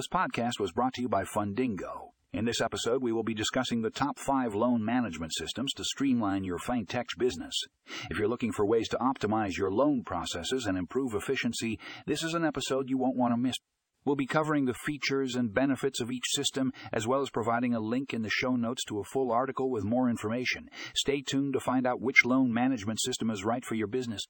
This podcast was brought to you by Fundingo. In this episode, we will be discussing the top five loan management systems to streamline your fintech business. If you're looking for ways to optimize your loan processes and improve efficiency, this is an episode you won't want to miss. We'll be covering the features and benefits of each system, as well as providing a link in the show notes to a full article with more information. Stay tuned to find out which loan management system is right for your business.